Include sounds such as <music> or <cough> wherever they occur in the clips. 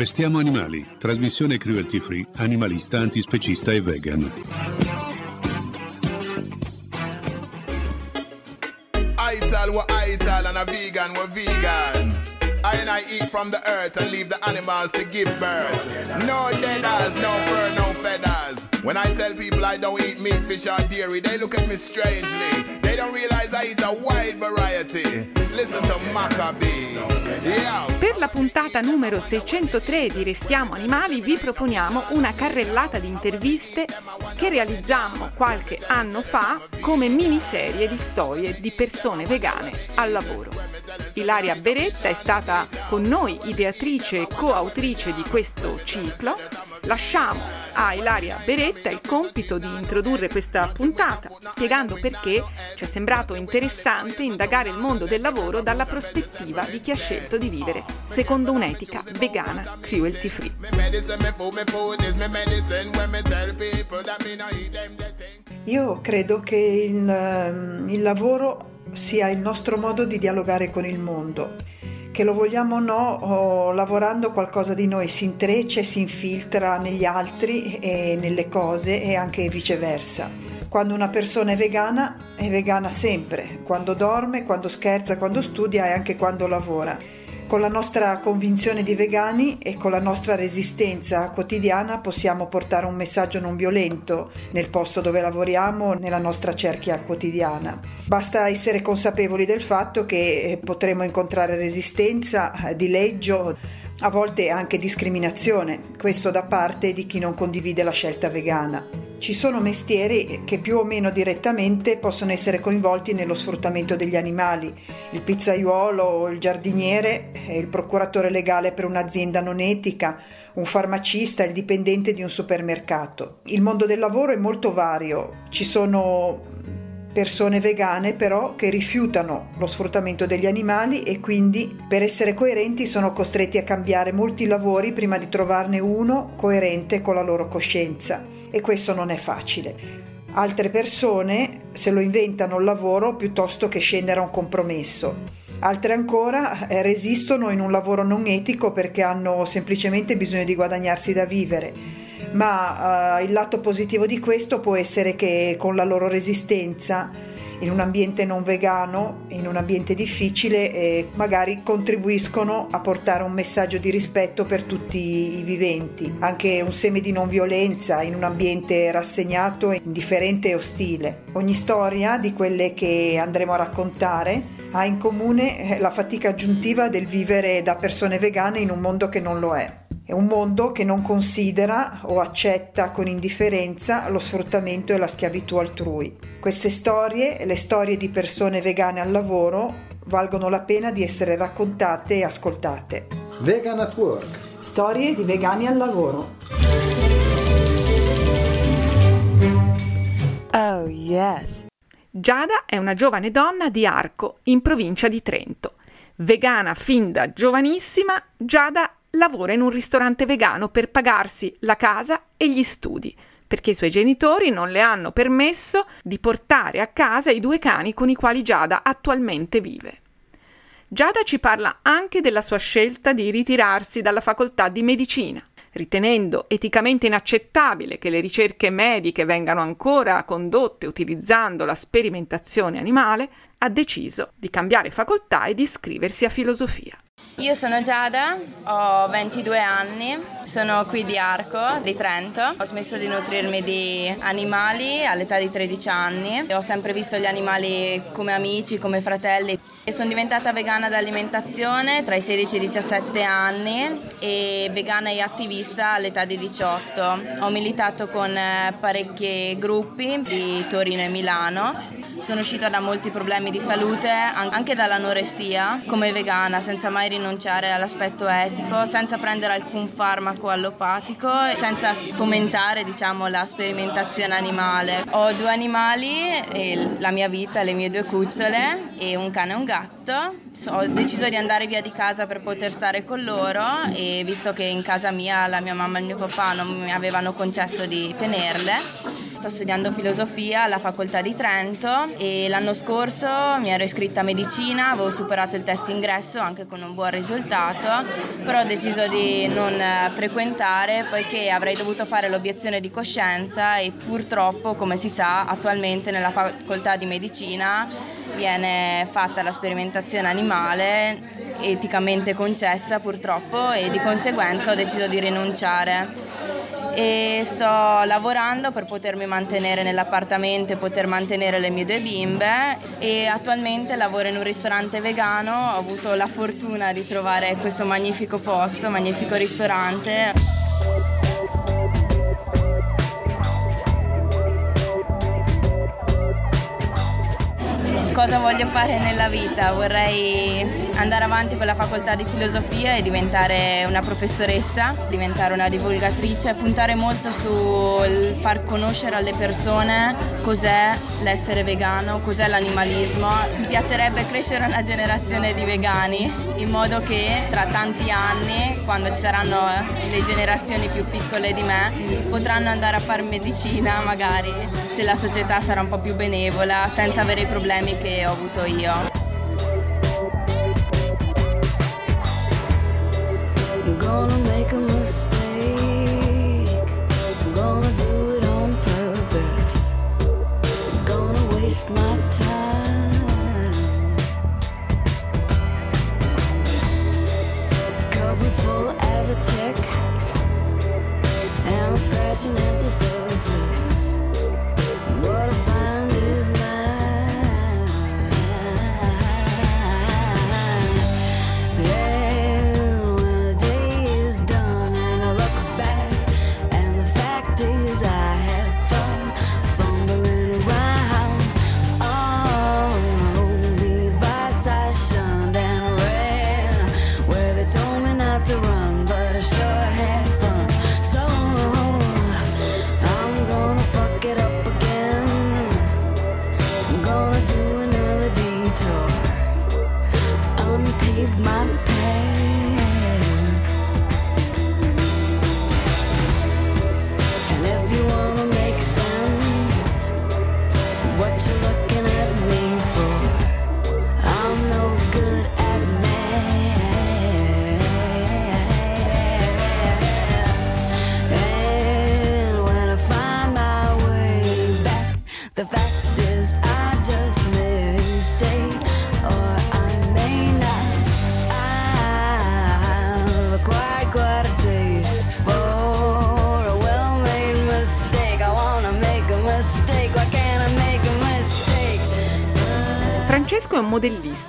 Restiamo animali, trasmissione cruelty free, animalista, antispecista e vegan. We're and a vegan, we're vegan. I and I eat from the earth and leave the animals to give birth. No deaders, no fur, no feathers. When I tell people I don't eat meat, fish, or dairy, they look at me strangely. They don't realize I eat a wide variety. Listen to Maccabee. Yeah. Per la puntata numero 603 di Restiamo Animali vi proponiamo una carrellata di interviste che realizzammo qualche anno fa come miniserie di storie di persone vegane al lavoro. Ilaria Beretta è stata con noi ideatrice e coautrice di questo ciclo. Lasciamo a Ilaria Beretta il compito di introdurre questa puntata, spiegando perché ci è sembrato interessante indagare il mondo del lavoro dalla prospettiva di chi ha scelto di vivere secondo un'etica vegana cruelty free. Io credo che il, ehm, il lavoro sia il nostro modo di dialogare con il mondo, che lo vogliamo o no, o lavorando qualcosa di noi si intreccia e si infiltra negli altri e nelle cose e anche viceversa. Quando una persona è vegana, è vegana sempre, quando dorme, quando scherza, quando studia e anche quando lavora. Con la nostra convinzione di vegani e con la nostra resistenza quotidiana possiamo portare un messaggio non violento nel posto dove lavoriamo, nella nostra cerchia quotidiana. Basta essere consapevoli del fatto che eh, potremo incontrare resistenza, eh, dileggio, a volte anche discriminazione, questo da parte di chi non condivide la scelta vegana. Ci sono mestieri che più o meno direttamente possono essere coinvolti nello sfruttamento degli animali, il pizzaiuolo, il giardiniere, il procuratore legale per un'azienda non etica, un farmacista, il dipendente di un supermercato. Il mondo del lavoro è molto vario, ci sono persone vegane però che rifiutano lo sfruttamento degli animali e quindi per essere coerenti sono costretti a cambiare molti lavori prima di trovarne uno coerente con la loro coscienza e questo non è facile. Altre persone se lo inventano il lavoro piuttosto che scendere a un compromesso. Altre ancora eh, resistono in un lavoro non etico perché hanno semplicemente bisogno di guadagnarsi da vivere ma uh, il lato positivo di questo può essere che con la loro resistenza in un ambiente non vegano, in un ambiente difficile, eh, magari contribuiscono a portare un messaggio di rispetto per tutti i viventi, anche un seme di non violenza in un ambiente rassegnato, indifferente e ostile. Ogni storia di quelle che andremo a raccontare ha in comune la fatica aggiuntiva del vivere da persone vegane in un mondo che non lo è. È un mondo che non considera o accetta con indifferenza lo sfruttamento e la schiavitù altrui. Queste storie, le storie di persone vegane al lavoro, valgono la pena di essere raccontate e ascoltate. Vegan at Work. Storie di vegani al lavoro. Oh yes. Giada è una giovane donna di Arco, in provincia di Trento. Vegana fin da giovanissima, Giada lavora in un ristorante vegano per pagarsi la casa e gli studi, perché i suoi genitori non le hanno permesso di portare a casa i due cani con i quali Giada attualmente vive. Giada ci parla anche della sua scelta di ritirarsi dalla facoltà di medicina, ritenendo eticamente inaccettabile che le ricerche mediche vengano ancora condotte utilizzando la sperimentazione animale, ha deciso di cambiare facoltà e di iscriversi a filosofia. Io sono Giada, ho 22 anni, sono qui di Arco, di Trento. Ho smesso di nutrirmi di animali all'età di 13 anni. Ho sempre visto gli animali come amici, come fratelli. E sono diventata vegana d'alimentazione tra i 16 e i 17 anni e vegana e attivista all'età di 18. Ho militato con eh, parecchi gruppi di Torino e Milano sono uscita da molti problemi di salute, anche dall'anoressia, come vegana, senza mai rinunciare all'aspetto etico, senza prendere alcun farmaco allopatico, senza fomentare diciamo, la sperimentazione animale. Ho due animali, la mia vita, le mie due cucciole e un cane e un gatto fatto, ho deciso di andare via di casa per poter stare con loro e visto che in casa mia la mia mamma e il mio papà non mi avevano concesso di tenerle, sto studiando filosofia alla facoltà di Trento e l'anno scorso mi ero iscritta a medicina, avevo superato il test ingresso anche con un buon risultato, però ho deciso di non frequentare poiché avrei dovuto fare l'obiezione di coscienza e purtroppo, come si sa, attualmente nella facoltà di medicina viene fatta la sperimentazione animale eticamente concessa purtroppo e di conseguenza ho deciso di rinunciare. E sto lavorando per potermi mantenere nell'appartamento e poter mantenere le mie due bimbe. E attualmente lavoro in un ristorante vegano, ho avuto la fortuna di trovare questo magnifico posto, magnifico ristorante. Cosa voglio fare nella vita, vorrei andare avanti con la facoltà di filosofia e diventare una professoressa, diventare una divulgatrice, puntare molto sul far conoscere alle persone cos'è l'essere vegano, cos'è l'animalismo. Mi piacerebbe crescere una generazione di vegani in modo che tra tanti anni, quando ci saranno le generazioni più piccole di me, potranno andare a fare medicina magari se la società sarà un po' più benevola senza avere i problemi che ho avuto io. My time.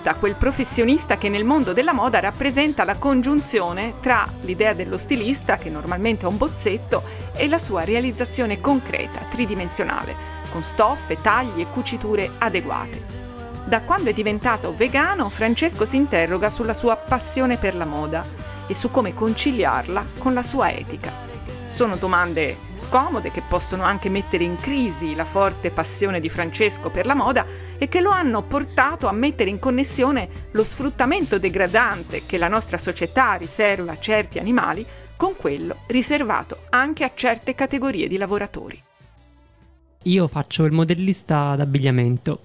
Modellista, quel professionista che nel mondo della moda rappresenta la congiunzione tra l'idea dello stilista, che normalmente è un bozzetto, e la sua realizzazione concreta, tridimensionale, con stoffe, tagli e cuciture adeguate. Da quando è diventato vegano, Francesco si interroga sulla sua passione per la moda e su come conciliarla con la sua etica. Sono domande scomode che possono anche mettere in crisi la forte passione di Francesco per la moda e che lo hanno portato a mettere in connessione lo sfruttamento degradante che la nostra società riserva a certi animali con quello riservato anche a certe categorie di lavoratori. Io faccio il modellista d'abbigliamento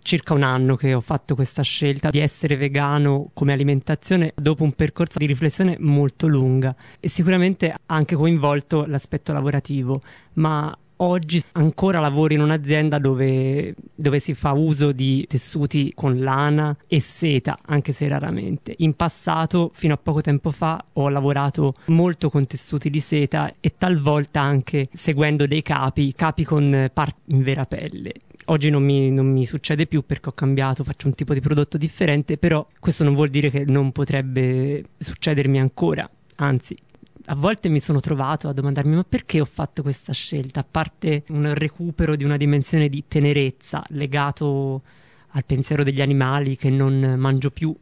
circa un anno che ho fatto questa scelta di essere vegano come alimentazione dopo un percorso di riflessione molto lunga e sicuramente ha anche coinvolto l'aspetto lavorativo, ma oggi ancora lavoro in un'azienda dove, dove, si fa uso di tessuti con lana e seta, anche se raramente. In passato, fino a poco tempo fa, ho lavorato molto con tessuti di seta e talvolta anche seguendo dei capi, capi con parti in vera pelle. Oggi non mi, non mi, succede più perché ho cambiato, faccio un tipo di prodotto differente, però questo non vuol dire che non potrebbe succedermi ancora, anzi. A volte mi sono trovato a domandarmi ma perché ho fatto questa scelta, a parte un recupero di una dimensione di tenerezza legato al pensiero degli animali che non mangio più,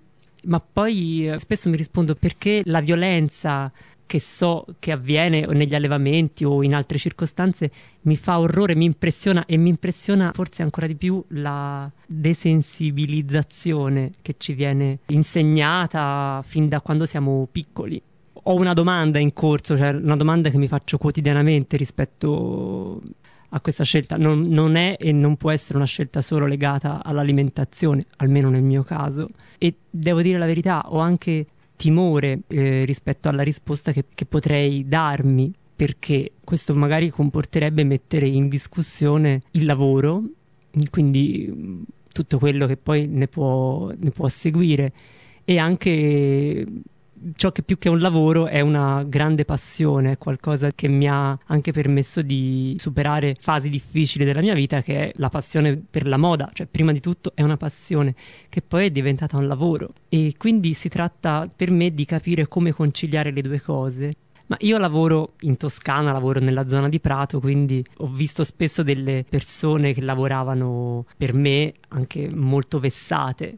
ma poi eh, spesso mi rispondo perché la violenza che so che avviene negli allevamenti o in altre circostanze mi fa orrore, mi impressiona e mi impressiona forse ancora di più la desensibilizzazione che ci viene insegnata fin da quando siamo piccoli. Ho una domanda in corso, cioè una domanda che mi faccio quotidianamente rispetto a questa scelta. Non, non, è e non può essere una scelta solo legata all'alimentazione, almeno nel mio caso. E devo dire la verità, ho anche timore eh, rispetto alla risposta che, che potrei darmi, perché questo magari comporterebbe mettere in discussione il lavoro, quindi mm, tutto quello che poi ne può, ne può seguire e anche ciò che più che un lavoro è una grande passione, qualcosa che mi ha anche permesso di superare fasi difficili della mia vita, che è la passione per la moda, cioè prima di tutto è una passione che poi è diventata un lavoro. E quindi si tratta per me di capire come conciliare le due cose. Ma io lavoro in Toscana, lavoro nella zona di Prato, quindi ho visto spesso delle persone che lavoravano per me anche molto vessate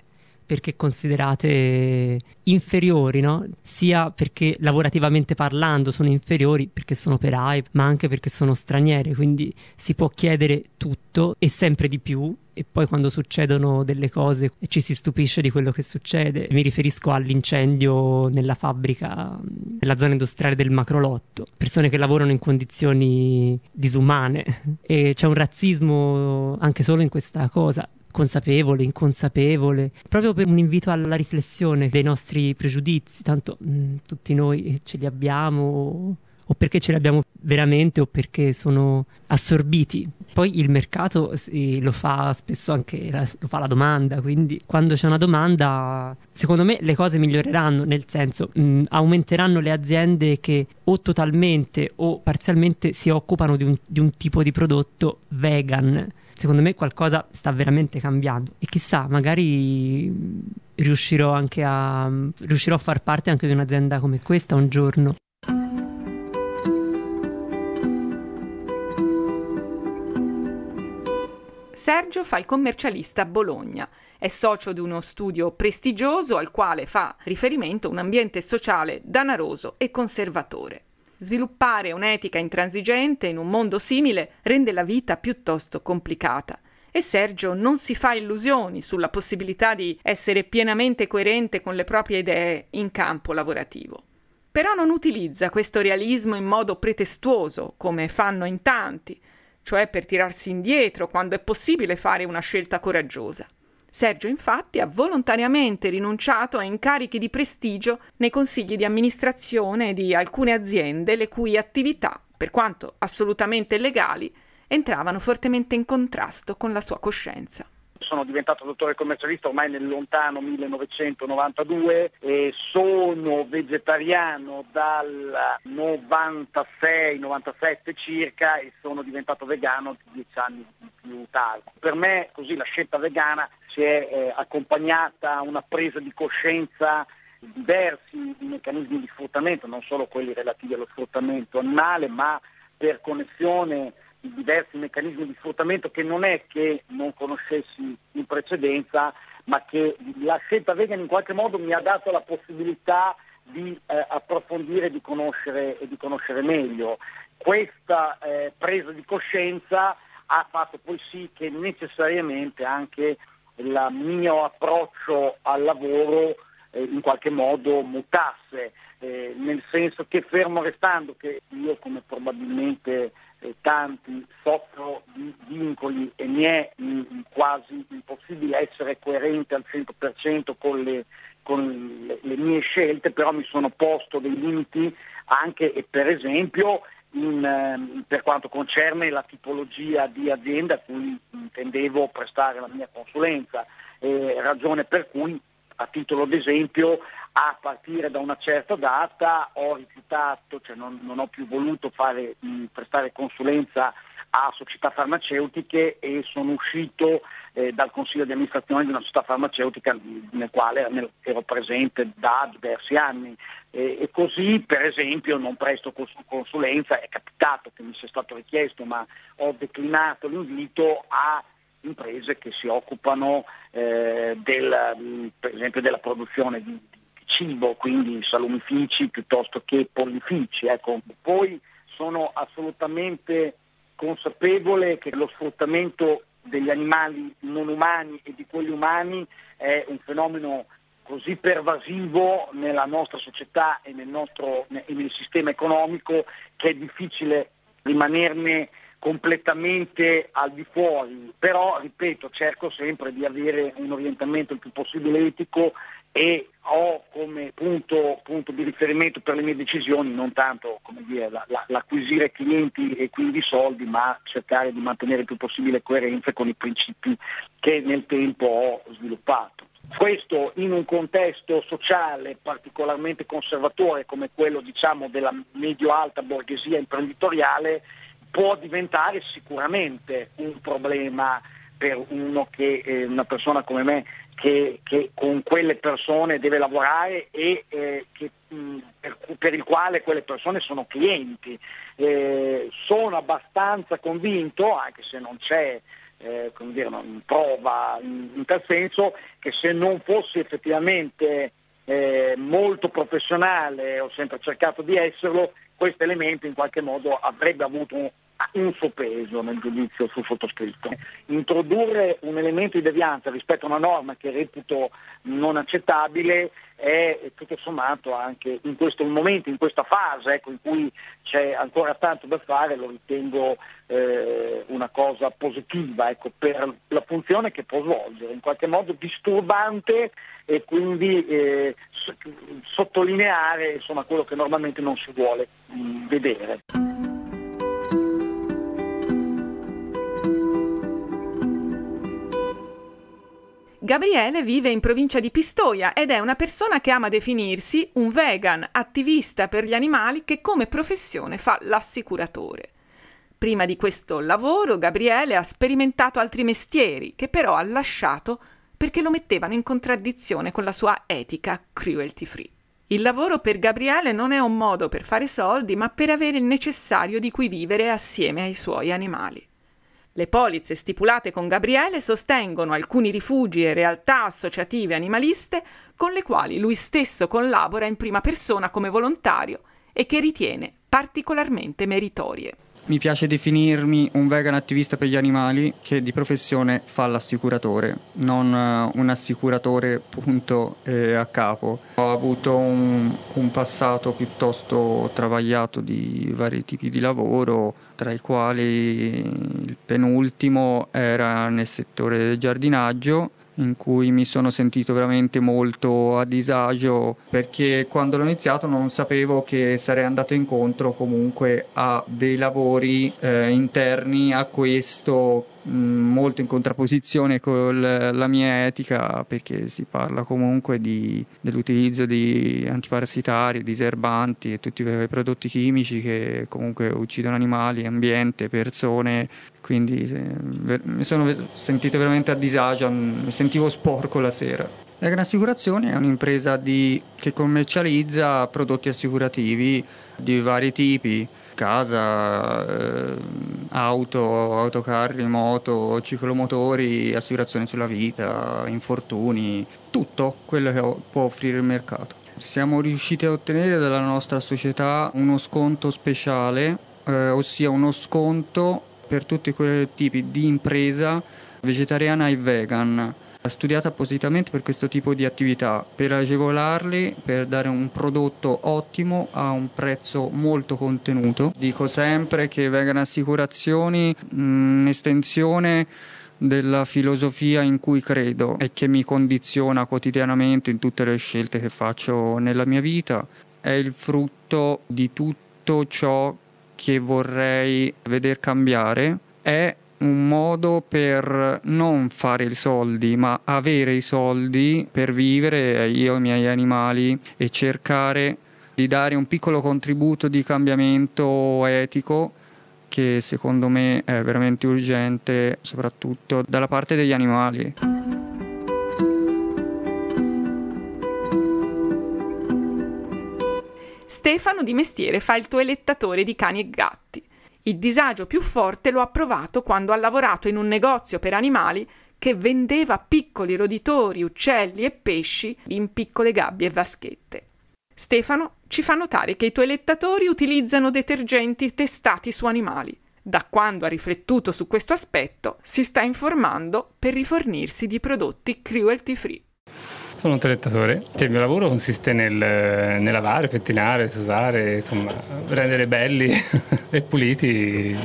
perché considerate inferiori, no? sia perché lavorativamente parlando sono inferiori perché sono operai, ma anche perché sono straniere, quindi si può chiedere tutto e sempre di più e poi quando succedono delle cose ci si stupisce di quello che succede. Mi riferisco all'incendio nella fabbrica, nella zona industriale del Macrolotto, persone che lavorano in condizioni disumane <laughs> e c'è un razzismo anche solo in questa cosa consapevole, inconsapevole, proprio per un invito alla riflessione dei nostri pregiudizi, tanto mh, mm, tutti noi ce li abbiamo o perché ce li abbiamo veramente o perché sono assorbiti. Poi il mercato sì, lo fa spesso anche la, fa la domanda, quindi quando c'è una domanda, secondo me le cose miglioreranno, nel senso mh, mm, aumenteranno le aziende che o totalmente o parzialmente si occupano di un, di un tipo di prodotto vegan secondo me qualcosa sta veramente cambiando e chissà, magari riuscirò anche a, riuscirò a far parte anche di un'azienda come questa un giorno. Sergio fa il commercialista a Bologna. È socio di uno studio prestigioso al quale fa riferimento un ambiente sociale danaroso e conservatore. Sviluppare un'etica intransigente in un mondo simile rende la vita piuttosto complicata. E Sergio non si fa illusioni sulla possibilità di essere pienamente coerente con le proprie idee in campo lavorativo. Però non utilizza questo realismo in modo pretestuoso, come fanno in tanti, cioè per tirarsi indietro quando è possibile fare una scelta coraggiosa. Sergio infatti ha volontariamente rinunciato a incarichi di prestigio nei consigli di amministrazione di alcune aziende le cui attività, per quanto assolutamente legali, entravano fortemente in contrasto con la sua coscienza sono diventato dottore commercialista ormai nel lontano 1992 e sono vegetariano dal 96-97 circa e sono diventato vegano dieci anni più tardi. Per me così la scelta vegana si è eh, accompagnata a una presa di coscienza di diversi meccanismi di sfruttamento, non solo quelli relativi allo sfruttamento animale, ma per connessione di diversi meccanismi di sfruttamento che non è che non conoscessi in precedenza, ma che la scelta vegan in qualche modo mi ha dato la possibilità di eh, approfondire di conoscere, e di conoscere meglio. Questa eh, presa di coscienza ha fatto poi sì che necessariamente anche il mio approccio al lavoro eh, in qualche modo mutasse, eh, nel senso che fermo restando che io come probabilmente eh, tanti soffro di vincoli e mi è mh, mm, quasi impossibile essere coerente al 100% con le, con le, le mie scelte, però mi sono posto dei limiti anche e per esempio in, ehm, per quanto concerne la tipologia di azienda a cui intendevo prestare la mia consulenza, eh, ragione per cui a titolo d'esempio a partire da una certa data ho rifiutato, cioè non, non ho più voluto fare, mh, prestare consulenza a società farmaceutiche e sono uscito eh, dal consiglio di amministrazione di una società farmaceutica nel quale ero presente da diversi anni. E, e così per esempio non presto consulenza, è capitato che mi sia stato richiesto ma ho declinato l'invito a imprese che si occupano eh, del, per esempio della produzione di, cibo, quindi salumifici piuttosto che pollifici. Ecco. Poi sono assolutamente consapevole che lo sfruttamento degli animali non umani e di quelli umani è un fenomeno così pervasivo nella nostra società e nel, nostro, nel sistema economico che è difficile rimanerne completamente al di fuori, però ripeto cerco sempre di avere un orientamento il più possibile etico e ho come punto, punto di riferimento per le mie decisioni non tanto dire, la, la, l'acquisire clienti e quindi soldi, ma cercare di mantenere il più possibile coerenza con i principi che nel tempo ho sviluppato. Questo in un contesto sociale particolarmente conservatore come quello diciamo, della medio-alta borghesia imprenditoriale può diventare sicuramente un problema per che, eh, una persona come me che, che, con quelle persone deve lavorare e eh, che, mh, per, per, il quale quelle persone sono clienti. Eh, sono abbastanza convinto, anche se non c'è eh, dire, prova in, in, tal senso, che se non fossi effettivamente molto professionale, ho sempre cercato di esserlo, questo elemento in qualche modo avrebbe avuto un, un suo peso nel giudizio sul sottoscritto. Introdurre un elemento di devianza rispetto a una norma che reputo non accettabile è tutto sommato anche in questo momento, in questa fase ecco, in cui c'è ancora tanto da fare, lo ritengo eh, una cosa positiva ecco, per la funzione che può svolgere, in qualche modo disturbante e quindi eh, sottolineare insomma, quello che normalmente non si vuole mh, mm, vedere. Gabriele vive in provincia di Pistoia ed è una persona che ama definirsi un vegan attivista per gli animali che come professione fa l'assicuratore. Prima di questo lavoro Gabriele ha sperimentato altri mestieri che però ha lasciato perché lo mettevano in contraddizione con la sua etica cruelty free. Il lavoro per Gabriele non è un modo per fare soldi, ma per avere il necessario di cui vivere assieme ai suoi animali. Le polizze stipulate con Gabriele sostengono alcuni rifugi e realtà associative animaliste con le quali lui stesso collabora in prima persona come volontario e che ritiene particolarmente meritorie. Mi piace definirmi un vegan attivista per gli animali che di professione fa l'assicuratore, non uh, un assicuratore punto eh, a capo. Ho avuto un, un, passato piuttosto travagliato di vari tipi di lavoro, tra i quali il penultimo era nel settore del giardinaggio in cui mi sono sentito veramente molto a disagio perché quando l'ho iniziato non sapevo che sarei andato incontro comunque a dei lavori eh, interni a questo molto in contrapposizione con la mia etica perché si parla comunque di, dell'utilizzo di antiparassitari, diserbanti e tutti i prodotti chimici che comunque uccidono animali, ambiente, persone, quindi mi sono sentito veramente a disagio, mi sentivo sporco la sera. La Gran Assicurazione è un'impresa di, che commercializza prodotti assicurativi di vari tipi, casa, eh, auto, autocarri, moto, ciclomotori, assicurazioni sulla vita, infortuni, tutto quello che può offrire il mercato. Siamo riusciti a ottenere dalla nostra società uno sconto speciale, eh, ossia uno sconto per tutti quei tipi di impresa vegetariana e vegan studiata appositamente per questo tipo di attività, per agevolarli, per dare un prodotto ottimo a un prezzo molto contenuto. Dico sempre che Vegan Assicurazioni, un'estensione della filosofia in cui credo e che mi condiziona quotidianamente in tutte le scelte che faccio nella mia vita, è il frutto di tutto ciò che vorrei vedere cambiare, è un modo per non fare i soldi, ma avere i soldi per vivere io e i miei animali e cercare di dare un piccolo contributo di cambiamento etico che secondo me è veramente urgente, soprattutto dalla parte degli animali. Stefano di mestiere fa il tuo elettatore di cani e gatti. Il disagio più forte lo ha provato quando ha lavorato in un negozio per animali che vendeva piccoli roditori, uccelli e pesci in piccole gabbie e vaschette. Stefano ci fa notare che i toilettatori utilizzano detergenti testati su animali. Da quando ha riflettuto su questo aspetto, si sta informando per rifornirsi di prodotti cruelty free. Sono un toilettatore. Il mio lavoro consiste nel, nel lavare, pettinare, usare, insomma, rendere belli <laughs> e puliti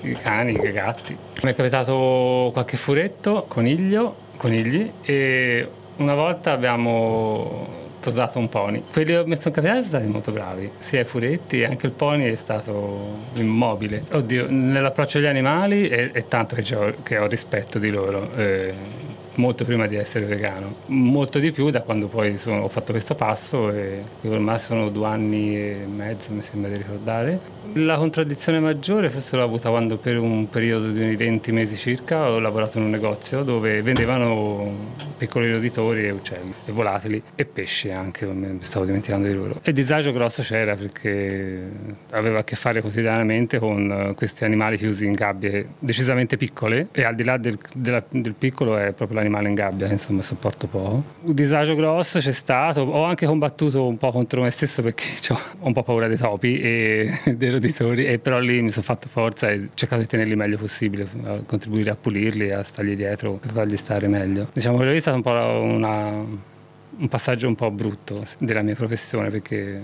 i cani, i gatti. Mi è capitato qualche furetto, coniglio, conigli e una volta abbiamo tosato un pony. Quelli che mi sono capitati sono stati molto bravi, sia i furetti, anche il pony è stato immobile. Oddio, nell'approccio agli animali è, è tanto che ho, che ho, rispetto di loro. Eh, molto prima di essere vegano, molto di più da quando poi sono, ho fatto questo passo e ormai sono due anni e mezzo mi sembra di ricordare. La contraddizione maggiore forse l'ho avuta quando per un periodo di 20 mesi circa ho lavorato in un negozio dove vendevano piccoli roditori e uccelli e volatili e pesci anche, mi stavo dimenticando di loro. E disagio grosso c'era perché avevo a che fare quotidianamente con questi animali chiusi in gabbie decisamente piccole e al di là del, della, del piccolo è proprio la animale in gabbia, insomma sopporto poco. Un disagio grosso c'è stato, ho anche combattuto un po' contro me stesso perché <laughs> ho un po' paura dei topi e <laughs> dei roditori, e però lì mi sono fatto forza e ho cercato di tenerli meglio possibile, a contribuire a pulirli, a stargli dietro per fargli stare meglio. Diciamo che stato un po' una, un passaggio un po' brutto della mia professione perché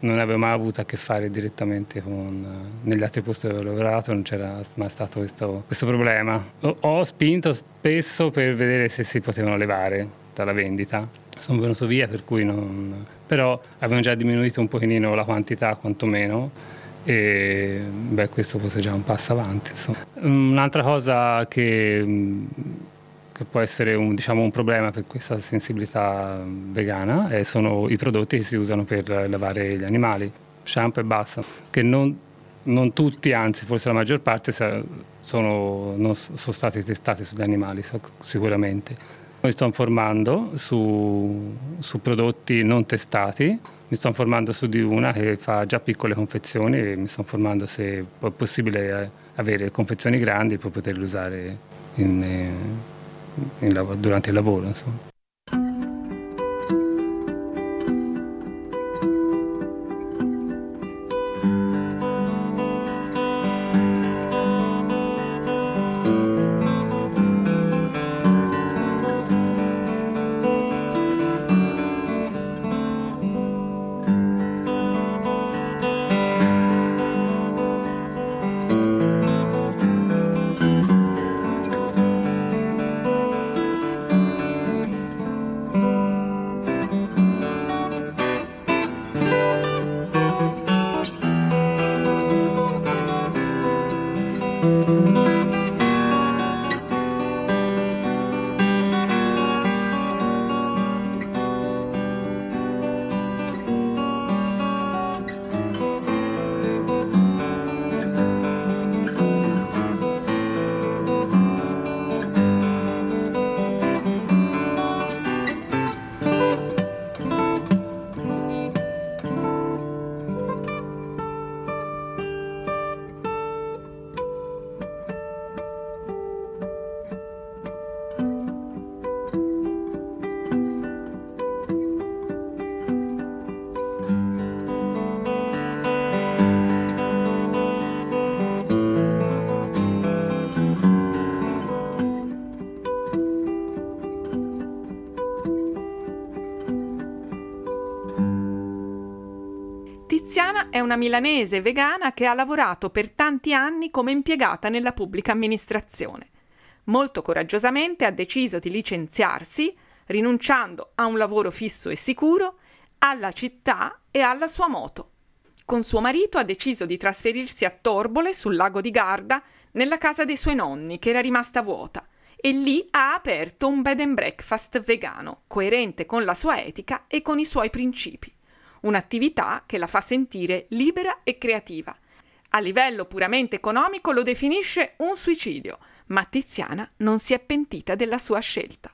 non avevo mai avuto a che fare direttamente con negli altri posti dove ho lavorato non c'era mai stato questo, questo problema ho, ho, spinto spesso per vedere se si potevano levare dalla vendita sono venuto via per cui non però avevano già diminuito un pochino la quantità quantomeno e beh questo fosse già un passo avanti insomma. un'altra cosa che che può essere un, diciamo, un, problema per questa sensibilità vegana eh, sono i prodotti che si usano per lavare gli animali, shampoo e basta, che non, non tutti, anzi forse la maggior parte sono, non sono stati testati sugli animali sicuramente. Mi sto informando su, su prodotti non testati, mi sto informando su di una che fa già piccole confezioni e mi sto informando se è possibile eh, avere confezioni grandi per poterle usare in, eh, durante il lavoro. Insomma. Una milanese vegana che ha lavorato per tanti anni come impiegata nella pubblica amministrazione. Molto coraggiosamente ha deciso di licenziarsi, rinunciando a un lavoro fisso e sicuro, alla città e alla sua moto. Con suo marito ha deciso di trasferirsi a Torbole, sul lago di Garda, nella casa dei suoi nonni, che era rimasta vuota, e lì ha aperto un bed and breakfast vegano, coerente con la sua etica e con i suoi principi un'attività che la fa sentire libera e creativa. A livello puramente economico lo definisce un suicidio, ma Tiziana non si è pentita della sua scelta.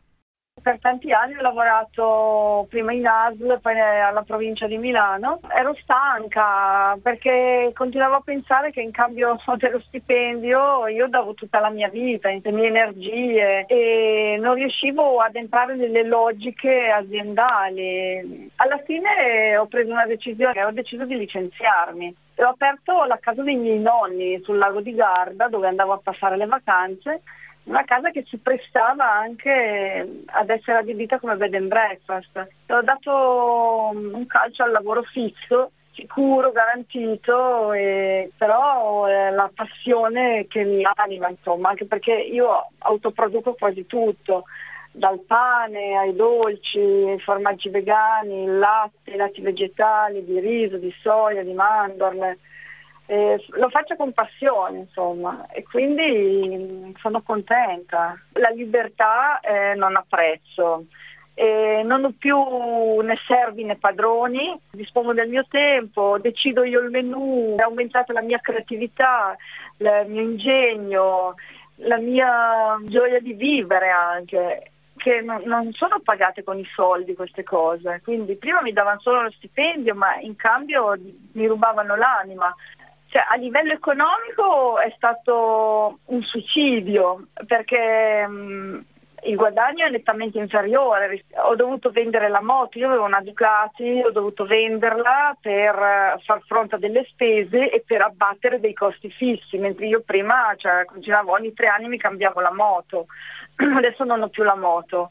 Per tanti anni ho lavorato prima in ASL, poi alla provincia di Milano. Ero stanca perché continuavo a pensare che in cambio <laughs> dello stipendio io davo tutta la mia vita, le mie energie e non riuscivo ad entrare nelle logiche aziendali. Alla fine ho preso una decisione, ho deciso di licenziarmi. E ho aperto la casa dei miei nonni sul lago di Garda dove andavo a passare le vacanze una casa che si prestava anche ad essere adibita come bed and breakfast. Ho dato un calcio al lavoro fisso, sicuro, garantito, e, però è la passione che mi anima, insomma, anche perché io autoproduco quasi tutto, dal pane ai dolci, ai formaggi vegani, il latte, i latti vegetali, di riso, di soia, di mandorle eh, lo faccio con passione, insomma, e quindi mm, sono contenta. La libertà eh, non ha prezzo. Eh, non ho più né servi né padroni, dispongo del mio tempo, decido io il menù, è aumentata la mia creatività, il mio ingegno, la mia gioia di vivere anche che non sono pagate con i soldi queste cose, quindi prima mi davano solo lo stipendio ma in cambio mi rubavano l'anima. Cioè, a livello economico è stato un suicidio perché mh, il guadagno è nettamente inferiore. Ho dovuto vendere la moto, io avevo una Ducati, ho dovuto venderla per far fronte a delle spese e per abbattere dei costi fissi, mentre io prima cioè, ogni tre anni mi cambiavo la moto, <clears throat> adesso non ho più la moto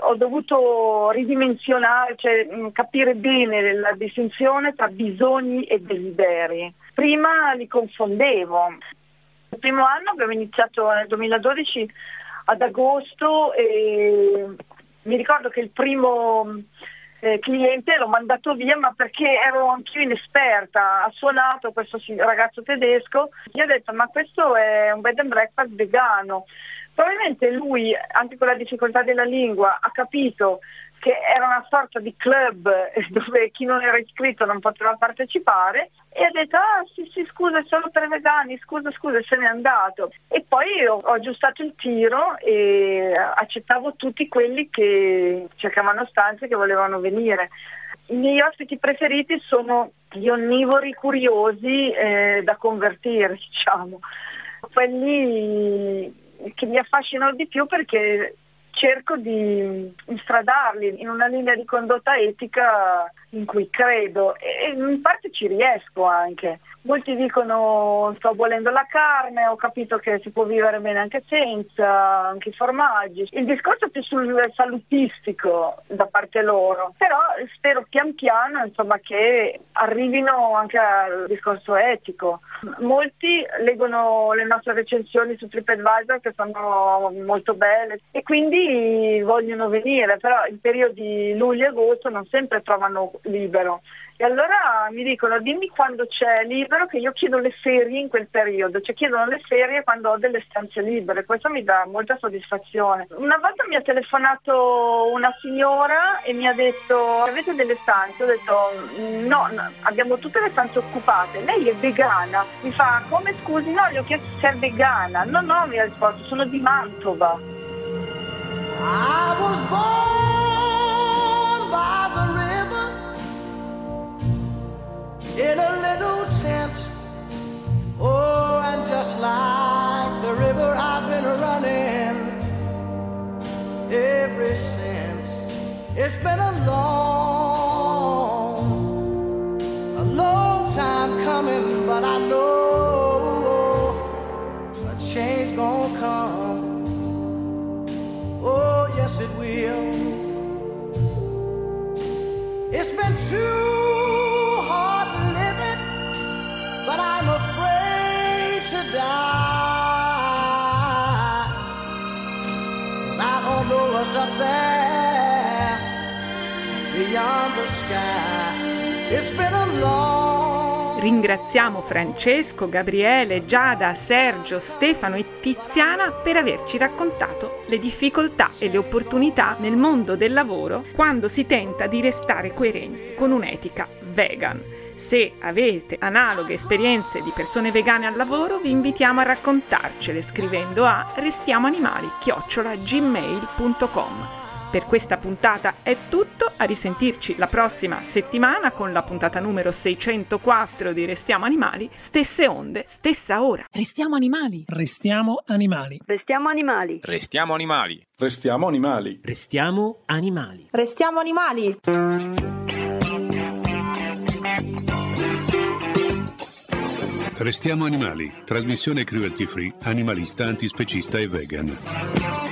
ho dovuto ridimensionare, cioè capire bene la distinzione tra bisogni e desideri. Prima li confondevo. Il primo anno abbiamo iniziato nel 2012 ad agosto e mi ricordo che il primo eh, cliente l'ho mandato via ma perché ero anch'io inesperta, ha suonato questo ragazzo tedesco, gli ho detto ma questo è un bed and breakfast vegano Probabilmente lui, anche con la difficoltà della lingua, ha capito che era una sorta di club <laughs> dove chi non era iscritto non poteva partecipare e ha detto ah sì sì scusa è solo per vegani, scusa scusa se n'è andato e poi ho, ho aggiustato il tiro e accettavo tutti quelli che cercavano stanze che volevano venire. I miei ospiti preferiti sono gli onnivori curiosi eh, da convertire <laughs> diciamo, quelli che mi affascinano di più perché cerco di instradarli in una linea di condotta etica in cui credo e in parte ci riesco anche. Molti dicono sto abolendo la carne, ho capito che si può vivere bene anche senza, anche i formaggi. Il discorso è più sul salutistico da parte loro, però spero pian piano insomma, che arrivino anche al discorso etico. Molti leggono le nostre recensioni su TripAdvisor che sono molto belle e quindi vogliono venire, però in periodi luglio e agosto non sempre trovano libero. E allora mi dicono dimmi quando c'è libero che io chiedo le ferie in quel periodo, cioè chiedono le ferie quando ho delle stanze libere, questo mi dà molta soddisfazione. Una volta mi ha telefonato una signora e mi ha detto avete delle stanze? Ho detto no, no abbiamo tutte le stanze occupate, lei è vegana, mi fa come scusi no, gli ho chiesto se è vegana, no no mi ha risposto sono di Mantova. Ringraziamo Francesco, Gabriele, Giada, Sergio, Stefano e Tiziana per averci raccontato le difficoltà e le opportunità nel mondo del lavoro quando si tenta di restare coerenti con un'etica vegan. Se avete analoghe esperienze di persone vegane al lavoro, vi invitiamo a raccontarcele scrivendo a restiamoanimali-gmail.com Per questa puntata è tutto, a risentirci la prossima settimana con la puntata numero 604 di Restiamo Animali, stesse onde, stessa ora. Restiamo animali. Restiamo animali. Restiamo animali. Restiamo animali. Restiamo animali. Restiamo animali. Restiamo animali. Restiamo animali, trasmissione cruelty free, animalista, antispecista e vegan.